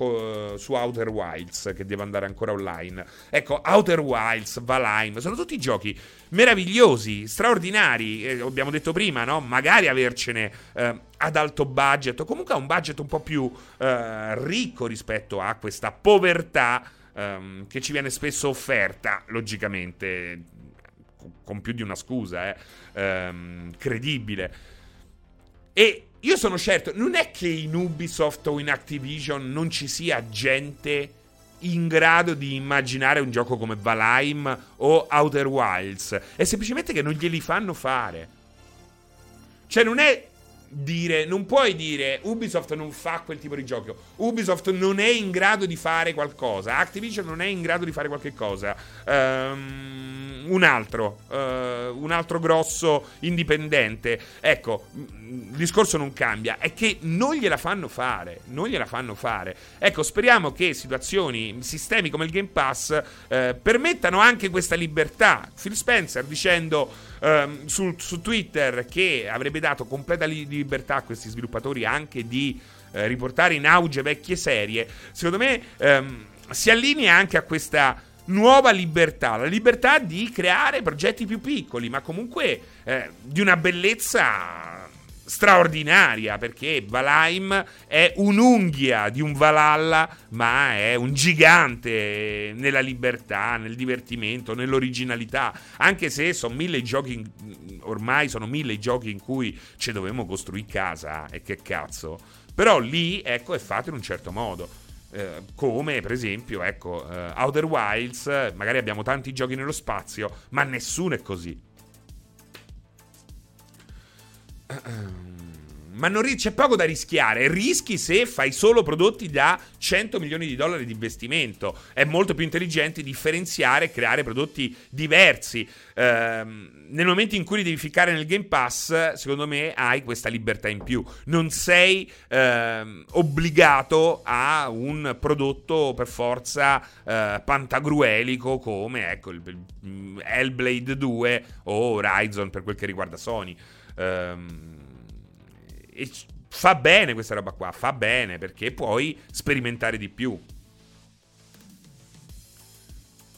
su, Outer Wilds che deve andare ancora online. Ecco, Outer Wilds, Valheim, sono tutti giochi meravigliosi, straordinari. Eh, abbiamo detto prima, no? Magari avercene eh, ad alto budget o comunque a un budget un po' più eh, ricco rispetto a questa povertà ehm, che ci viene spesso offerta, logicamente, con più di una scusa, eh, ehm, credibile. E io sono certo, non è che in Ubisoft o in Activision non ci sia gente in grado di immaginare un gioco come Valheim o Outer Wilds. È semplicemente che non glieli fanno fare. Cioè, non è dire, non puoi dire Ubisoft non fa quel tipo di gioco. Ubisoft non è in grado di fare qualcosa. Activision non è in grado di fare qualche cosa. Um, un altro, uh, un altro grosso indipendente. Ecco, il discorso non cambia, è che non gliela fanno fare, non gliela fanno fare. Ecco, speriamo che situazioni, sistemi come il Game Pass eh, permettano anche questa libertà. Phil Spencer dicendo ehm, su, su, Twitter che avrebbe dato completa li- libertà a questi sviluppatori anche di eh, riportare in auge vecchie serie, secondo me ehm, si allinea anche a questa nuova libertà, la libertà di creare progetti più piccoli, ma comunque eh, di una bellezza straordinaria, perché Valheim è un'unghia di un Valhalla, ma è un gigante nella libertà, nel divertimento, nell'originalità, anche se sono mille giochi, ormai sono mille giochi in cui ci dovevamo costruire casa, e che cazzo. Però lì, ecco, è fatto in un certo modo. Eh, come per esempio ecco uh, Outer Wilds magari abbiamo tanti giochi nello spazio ma nessuno è così ma non ri- c'è poco da rischiare. Rischi se fai solo prodotti da 100 milioni di dollari di investimento. È molto più intelligente differenziare e creare prodotti diversi. Ehm, nel momento in cui li devi ficcare nel Game Pass, secondo me hai questa libertà in più. Non sei ehm, obbligato a un prodotto per forza eh, pantagruelico come ecco, il, il Hellblade 2 o Horizon per quel che riguarda Sony. Ehm, e fa bene questa roba qua, fa bene perché puoi sperimentare di più.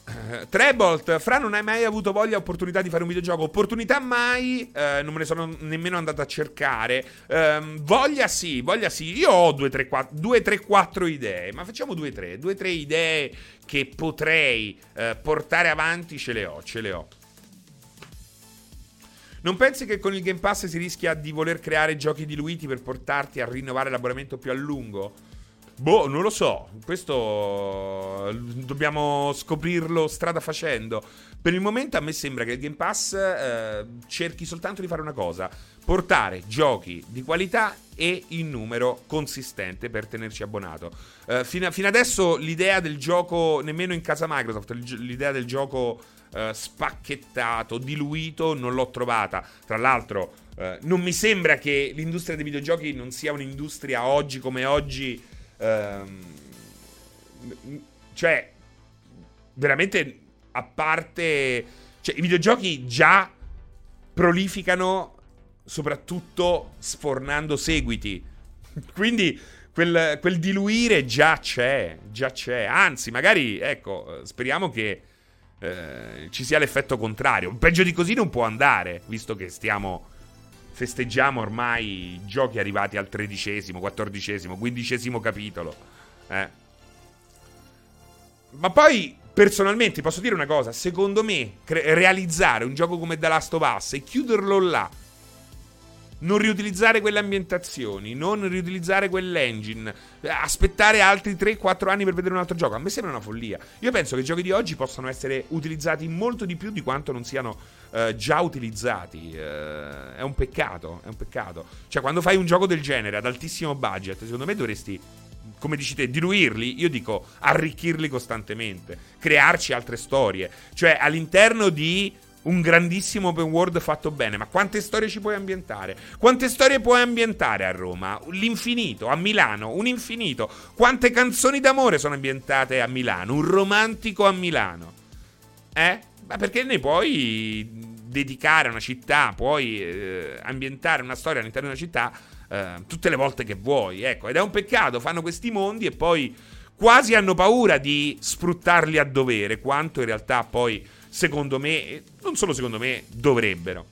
Uh, Trebolt, Fra, non hai mai avuto voglia o opportunità di fare un videogioco? Opportunità mai, uh, non me ne sono nemmeno andato a cercare. Uh, voglia sì, voglia sì. Io ho 2, 3, 4, 2, 3, 4 idee, ma facciamo 2, 3. 2, 3 idee che potrei eh, portare avanti, ce le ho, ce le ho. Non pensi che con il Game Pass si rischia di voler creare giochi diluiti per portarti a rinnovare l'abbonamento più a lungo? Boh, non lo so. Questo dobbiamo scoprirlo strada facendo. Per il momento a me sembra che il Game Pass eh, cerchi soltanto di fare una cosa: portare giochi di qualità e in numero consistente per tenerci abbonato. Eh, fino, fino adesso l'idea del gioco, nemmeno in casa Microsoft, l'idea del gioco eh, spacchettato, diluito, non l'ho trovata. Tra l'altro, eh, non mi sembra che l'industria dei videogiochi non sia un'industria oggi come oggi. Ehm, cioè, veramente a parte. Cioè, i videogiochi già prolificano soprattutto sfornando seguiti. (laughs) Quindi quel, quel, diluire già c'è, già c'è. Anzi, magari, ecco, speriamo che eh, ci sia l'effetto contrario. Peggio di così non può andare, visto che stiamo festeggiamo ormai giochi arrivati al tredicesimo, quattordicesimo, quindicesimo capitolo. Eh. Ma poi, personalmente, posso dire una cosa. Secondo me, cre- realizzare un gioco come The Last of Us e chiuderlo là non riutilizzare quelle ambientazioni, non riutilizzare quell'engine, aspettare altri 3-4 anni per vedere un altro gioco. A me sembra una follia. Io penso che i giochi di oggi possano essere utilizzati molto di più di quanto non siano uh, già utilizzati. Uh, è un peccato, è un peccato. Cioè, quando fai un gioco del genere ad altissimo budget, secondo me dovresti come dici te, diluirli, io dico arricchirli costantemente, crearci altre storie. Cioè, all'interno di un grandissimo open world fatto bene, ma quante storie ci puoi ambientare? Quante storie puoi ambientare a Roma? L'infinito, a Milano, un infinito. Quante canzoni d'amore sono ambientate a Milano? Un romantico a Milano. Eh? Ma perché ne puoi dedicare a una città, puoi eh, ambientare una storia all'interno di una città eh, tutte le volte che vuoi, ecco. Ed è un peccato, fanno questi mondi e poi quasi hanno paura di sfruttarli a dovere, quanto in realtà poi secondo me, non solo secondo me, dovrebbero.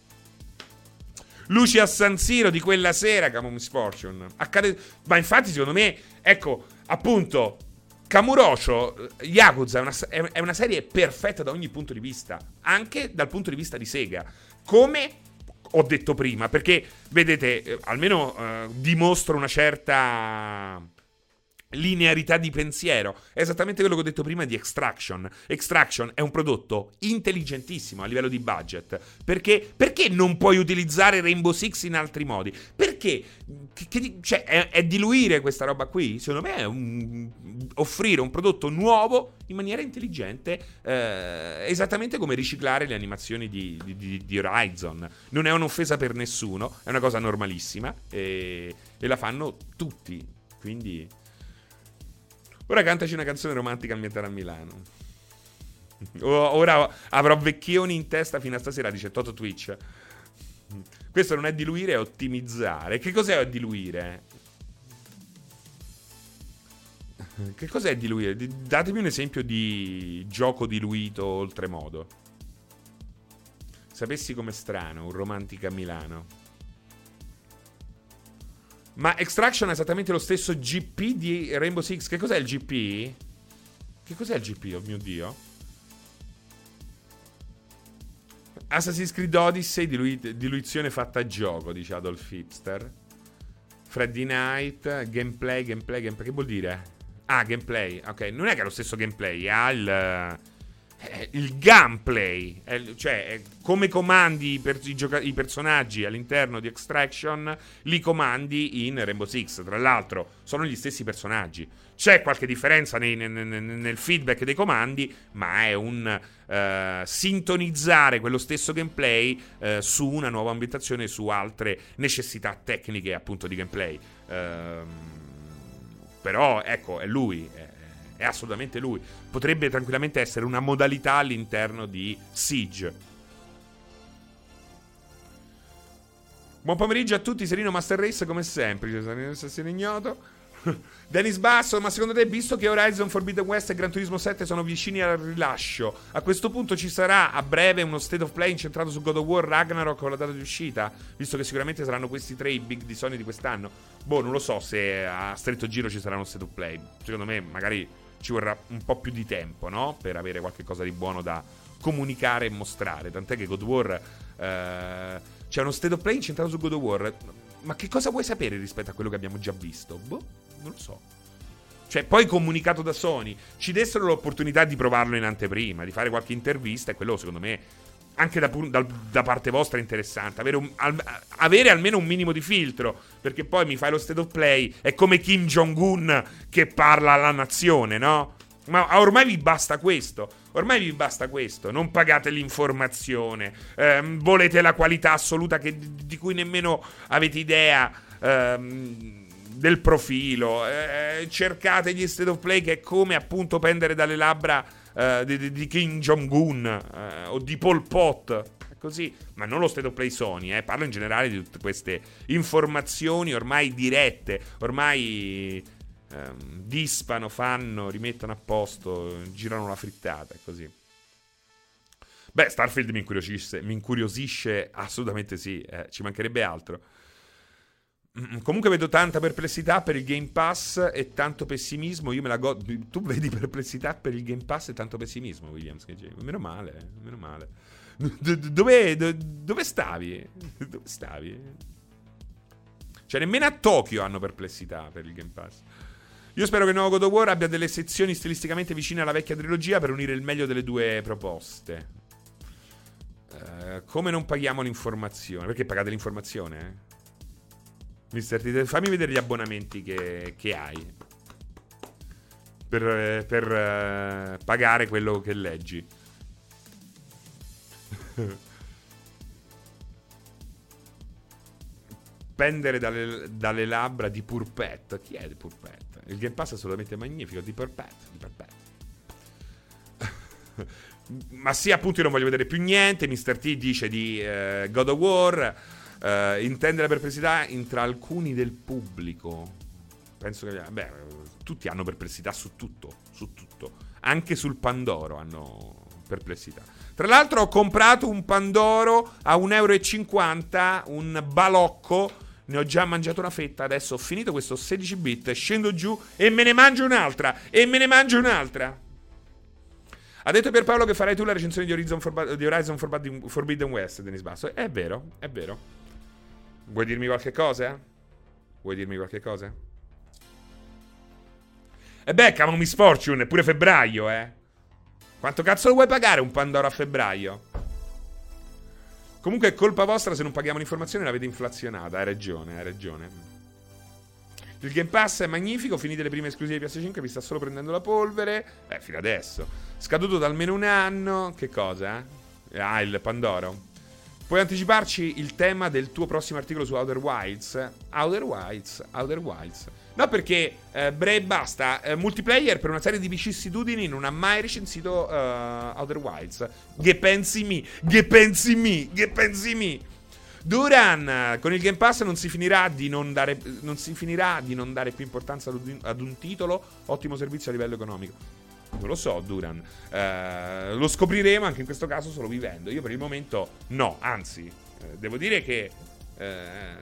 Luci a San Siro di quella sera, Camo Misfortune. Accade... Ma infatti, secondo me, ecco, appunto, Kamurocho, Yakuza è una, è una, serie perfetta da ogni punto di vista, anche dal punto di vista di Sega. Come ho detto prima, perché, vedete, eh, almeno eh, dimostra una certa linearità di pensiero. È esattamente quello che ho detto prima di Extraction. Extraction è un prodotto intelligentissimo a livello di budget. Perché, perché non puoi utilizzare Rainbow Six in altri modi? Perché che, che, cioè, è, è, diluire questa roba qui? Secondo me è un, offrire un prodotto nuovo in maniera intelligente, eh, esattamente come riciclare le animazioni di, di, di, Horizon. Non è un'offesa per nessuno, è una cosa normalissima e, e la fanno tutti. Quindi Ora cantaci una canzone romantica ambientata a Milano. Ora avrò vecchioni in testa fino a stasera, dice Toto Twitch. Questo non è diluire, è ottimizzare. Che cos'è diluire? Che cos'è diluire? Datemi un esempio di gioco diluito oltremodo. Sapessi com'è strano, un romantica a Milano. Ma Extraction è esattamente lo stesso GP di Rainbow Six. Che cos'è il GP? Che cos'è il GP, oh mio dio? Assassin's Creed Odyssey, dilui- diluizione fatta a gioco, dice Adolf Hipster. Freddy Night, gameplay, gameplay, gameplay. Che vuol dire? Ah, gameplay. Ok, non è che è lo stesso gameplay, ha il il gameplay, cioè come comandi per i, gioca- i, personaggi all'interno di Extraction, li comandi in Rainbow Six. Tra l'altro, sono gli stessi personaggi. C'è qualche differenza nei, nel, nel feedback dei comandi, ma è un uh, sintonizzare quello stesso gameplay uh, su una nuova ambientazione, su altre necessità tecniche, appunto, di gameplay. Uh, però, ecco, è lui. È, è assolutamente lui. Potrebbe tranquillamente essere una modalità all'interno di Siege. Buon pomeriggio a tutti, Serino Master Race come sempre, Serino ignoto. (laughs) Dennis Basso, ma secondo te, visto che Horizon Forbidden West e Gran Turismo 7 sono vicini al rilascio, a questo punto ci sarà a breve uno state of play incentrato su God of War Ragnarok con la data di uscita? Visto che sicuramente saranno questi tre i big di Sony di quest'anno. Boh, non lo so se a stretto giro ci sarà uno state of play. Secondo me, magari ci vorrà un po' più di tempo, no? Per avere qualcosa di buono da comunicare e mostrare. Tant'è che God of War. Eh, c'è uno state of play incentrato su God of War. Ma che cosa vuoi sapere rispetto a quello che abbiamo già visto? Boh, non lo so. Cioè, poi comunicato da Sony, ci dessero l'opportunità di provarlo in anteprima, di fare qualche intervista, e quello secondo me anche da, da, da, parte vostra interessante. Avere, un, al, avere, almeno un minimo di filtro. Perché poi mi fai lo state of play. È come Kim Jong-un che parla alla nazione, no? Ma ormai vi basta questo. Ormai vi basta questo. Non pagate l'informazione. Ehm, volete la qualità assoluta che, di cui nemmeno avete idea. Ehm, del profilo. Eh, cercate gli state of play che è come appunto pendere dalle labbra uh, di, di, Kim Jong-un uh, o di Pol Pot. Così, ma non lo state play Sony, eh. parlo in generale di tutte queste informazioni ormai dirette, ormai ehm, dispano, fanno, rimettono a posto, girano la frittata, così. Beh, Starfield mi incuriosisce, mi incuriosisce assolutamente sì, eh, ci mancherebbe altro. Mm, comunque vedo tanta perplessità per il Game Pass e tanto pessimismo. Io me la godo. Tu vedi perplessità per il Game Pass e tanto pessimismo, Williams. Meno male, meno male. Dove, dove stavi? Dove stavi? Cioè, nemmeno a Tokyo hanno perplessità per il Game Pass. Io spero che il nuovo God of War abbia delle sezioni stilisticamente vicine alla vecchia trilogia per unire il meglio delle due proposte. Uh, come non paghiamo l'informazione? Perché pagate l'informazione? Eh? Mister T, fammi vedere gli abbonamenti che, che hai. Per, per uh, pagare quello che leggi. (laughs) Pendere dalle, dalle, labbra di Purpet. Chi è di Purpet? Il Game Pass è assolutamente magnifico. Di Purpet. Di Purpet. (laughs) Ma sì, appunto, io non voglio vedere più niente. Mr. T dice di uh, God of War. Uh, intende la perplessità tra alcuni del pubblico. Penso che. Beh, tutti hanno perplessità su tutto. Su tutto. Anche sul Pandoro hanno perplessità. Tra l'altro, ho comprato un Pandoro a 1,50 euro. Un balocco. Ne ho già mangiato una fetta. Adesso ho finito questo 16 bit. Scendo giù e me ne mangio un'altra. E me ne mangio un'altra. Ha detto Pierpaolo che farai tu la recensione di Horizon Forbidden West, Denis Basso. È vero, è vero. Vuoi dirmi qualche cosa? Vuoi dirmi qualche cosa? E beh, cavolo Miss Fortune, è pure febbraio, eh. Quanto cazzo lo vuoi pagare un Pandora a febbraio? Comunque è colpa vostra se non paghiamo l'informazione l'avete inflazionata. Hai ragione, hai ragione. Il Game Pass è magnifico, finite le prime esclusive di PS5, vi sta solo prendendo la polvere. Eh, fino adesso. Scaduto da almeno un anno. Che cosa? Eh? Ah, il Pandoro. Puoi anticiparci il tema del tuo prossimo articolo su Outer Wilds? Outer Wilds, Outer Wilds. No, perché eh, Bray basta. Eh, multiplayer per una serie di vicissitudini non ha mai recensito uh, Outer Wilds. Che pensi mi? Che pensi mi? Che pensi mi? Duran, con il Game Pass non si finirà di non dare, non finirà di non dare più importanza ad un, ad un titolo. Ottimo servizio a livello economico. Non lo so, Duran. Eh, lo scopriremo anche in questo caso solo vivendo. Io per il momento no, anzi, eh, devo dire che eh,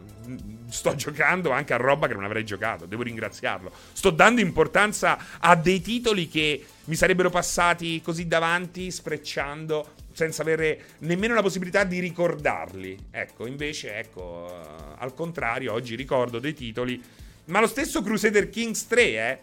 sto (laughs) giocando anche a roba che non avrei giocato. Devo ringraziarlo. Sto dando importanza a dei titoli che mi sarebbero passati così davanti, sprecciando, senza avere nemmeno la possibilità di ricordarli. Ecco, invece, ecco, uh, al contrario, oggi ricordo dei titoli. Ma lo stesso Crusader Kings 3, eh,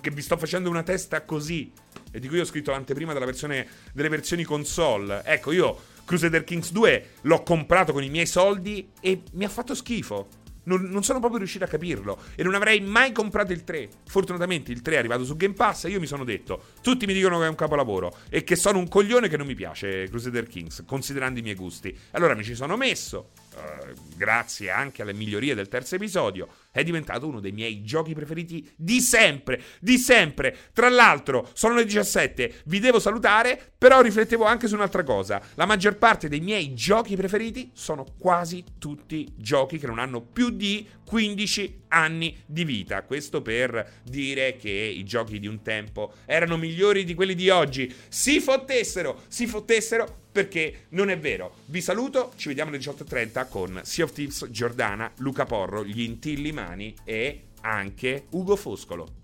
che vi sto facendo una testa così, e di cui ho scritto l'anteprima versione, delle versioni console. Ecco, io Crusader Kings 2 l'ho comprato con i miei soldi e mi ha fatto schifo. Non, non, sono proprio riuscito a capirlo e non avrei mai comprato il 3. Fortunatamente il 3 è arrivato su Game Pass e io mi sono detto, tutti mi dicono che è un capolavoro e che sono un coglione che non mi piace Crusader Kings, considerando i miei gusti. Allora mi ci sono messo, uh, grazie anche alle migliorie del terzo episodio, è diventato uno dei miei giochi preferiti di sempre, di sempre. Tra l'altro, sono le 17, vi devo salutare, però riflettevo anche su un'altra cosa. La maggior parte dei miei giochi preferiti sono quasi tutti giochi che non hanno più di 15 anni di vita. Questo per dire che i giochi di un tempo erano migliori di quelli di oggi. Si fottessero, si fottessero perché non è vero. Vi saluto, ci vediamo alle 18.30 con Sea of Thieves, Giordana, Luca Porro, gli Intilli Mani e anche Ugo Foscolo.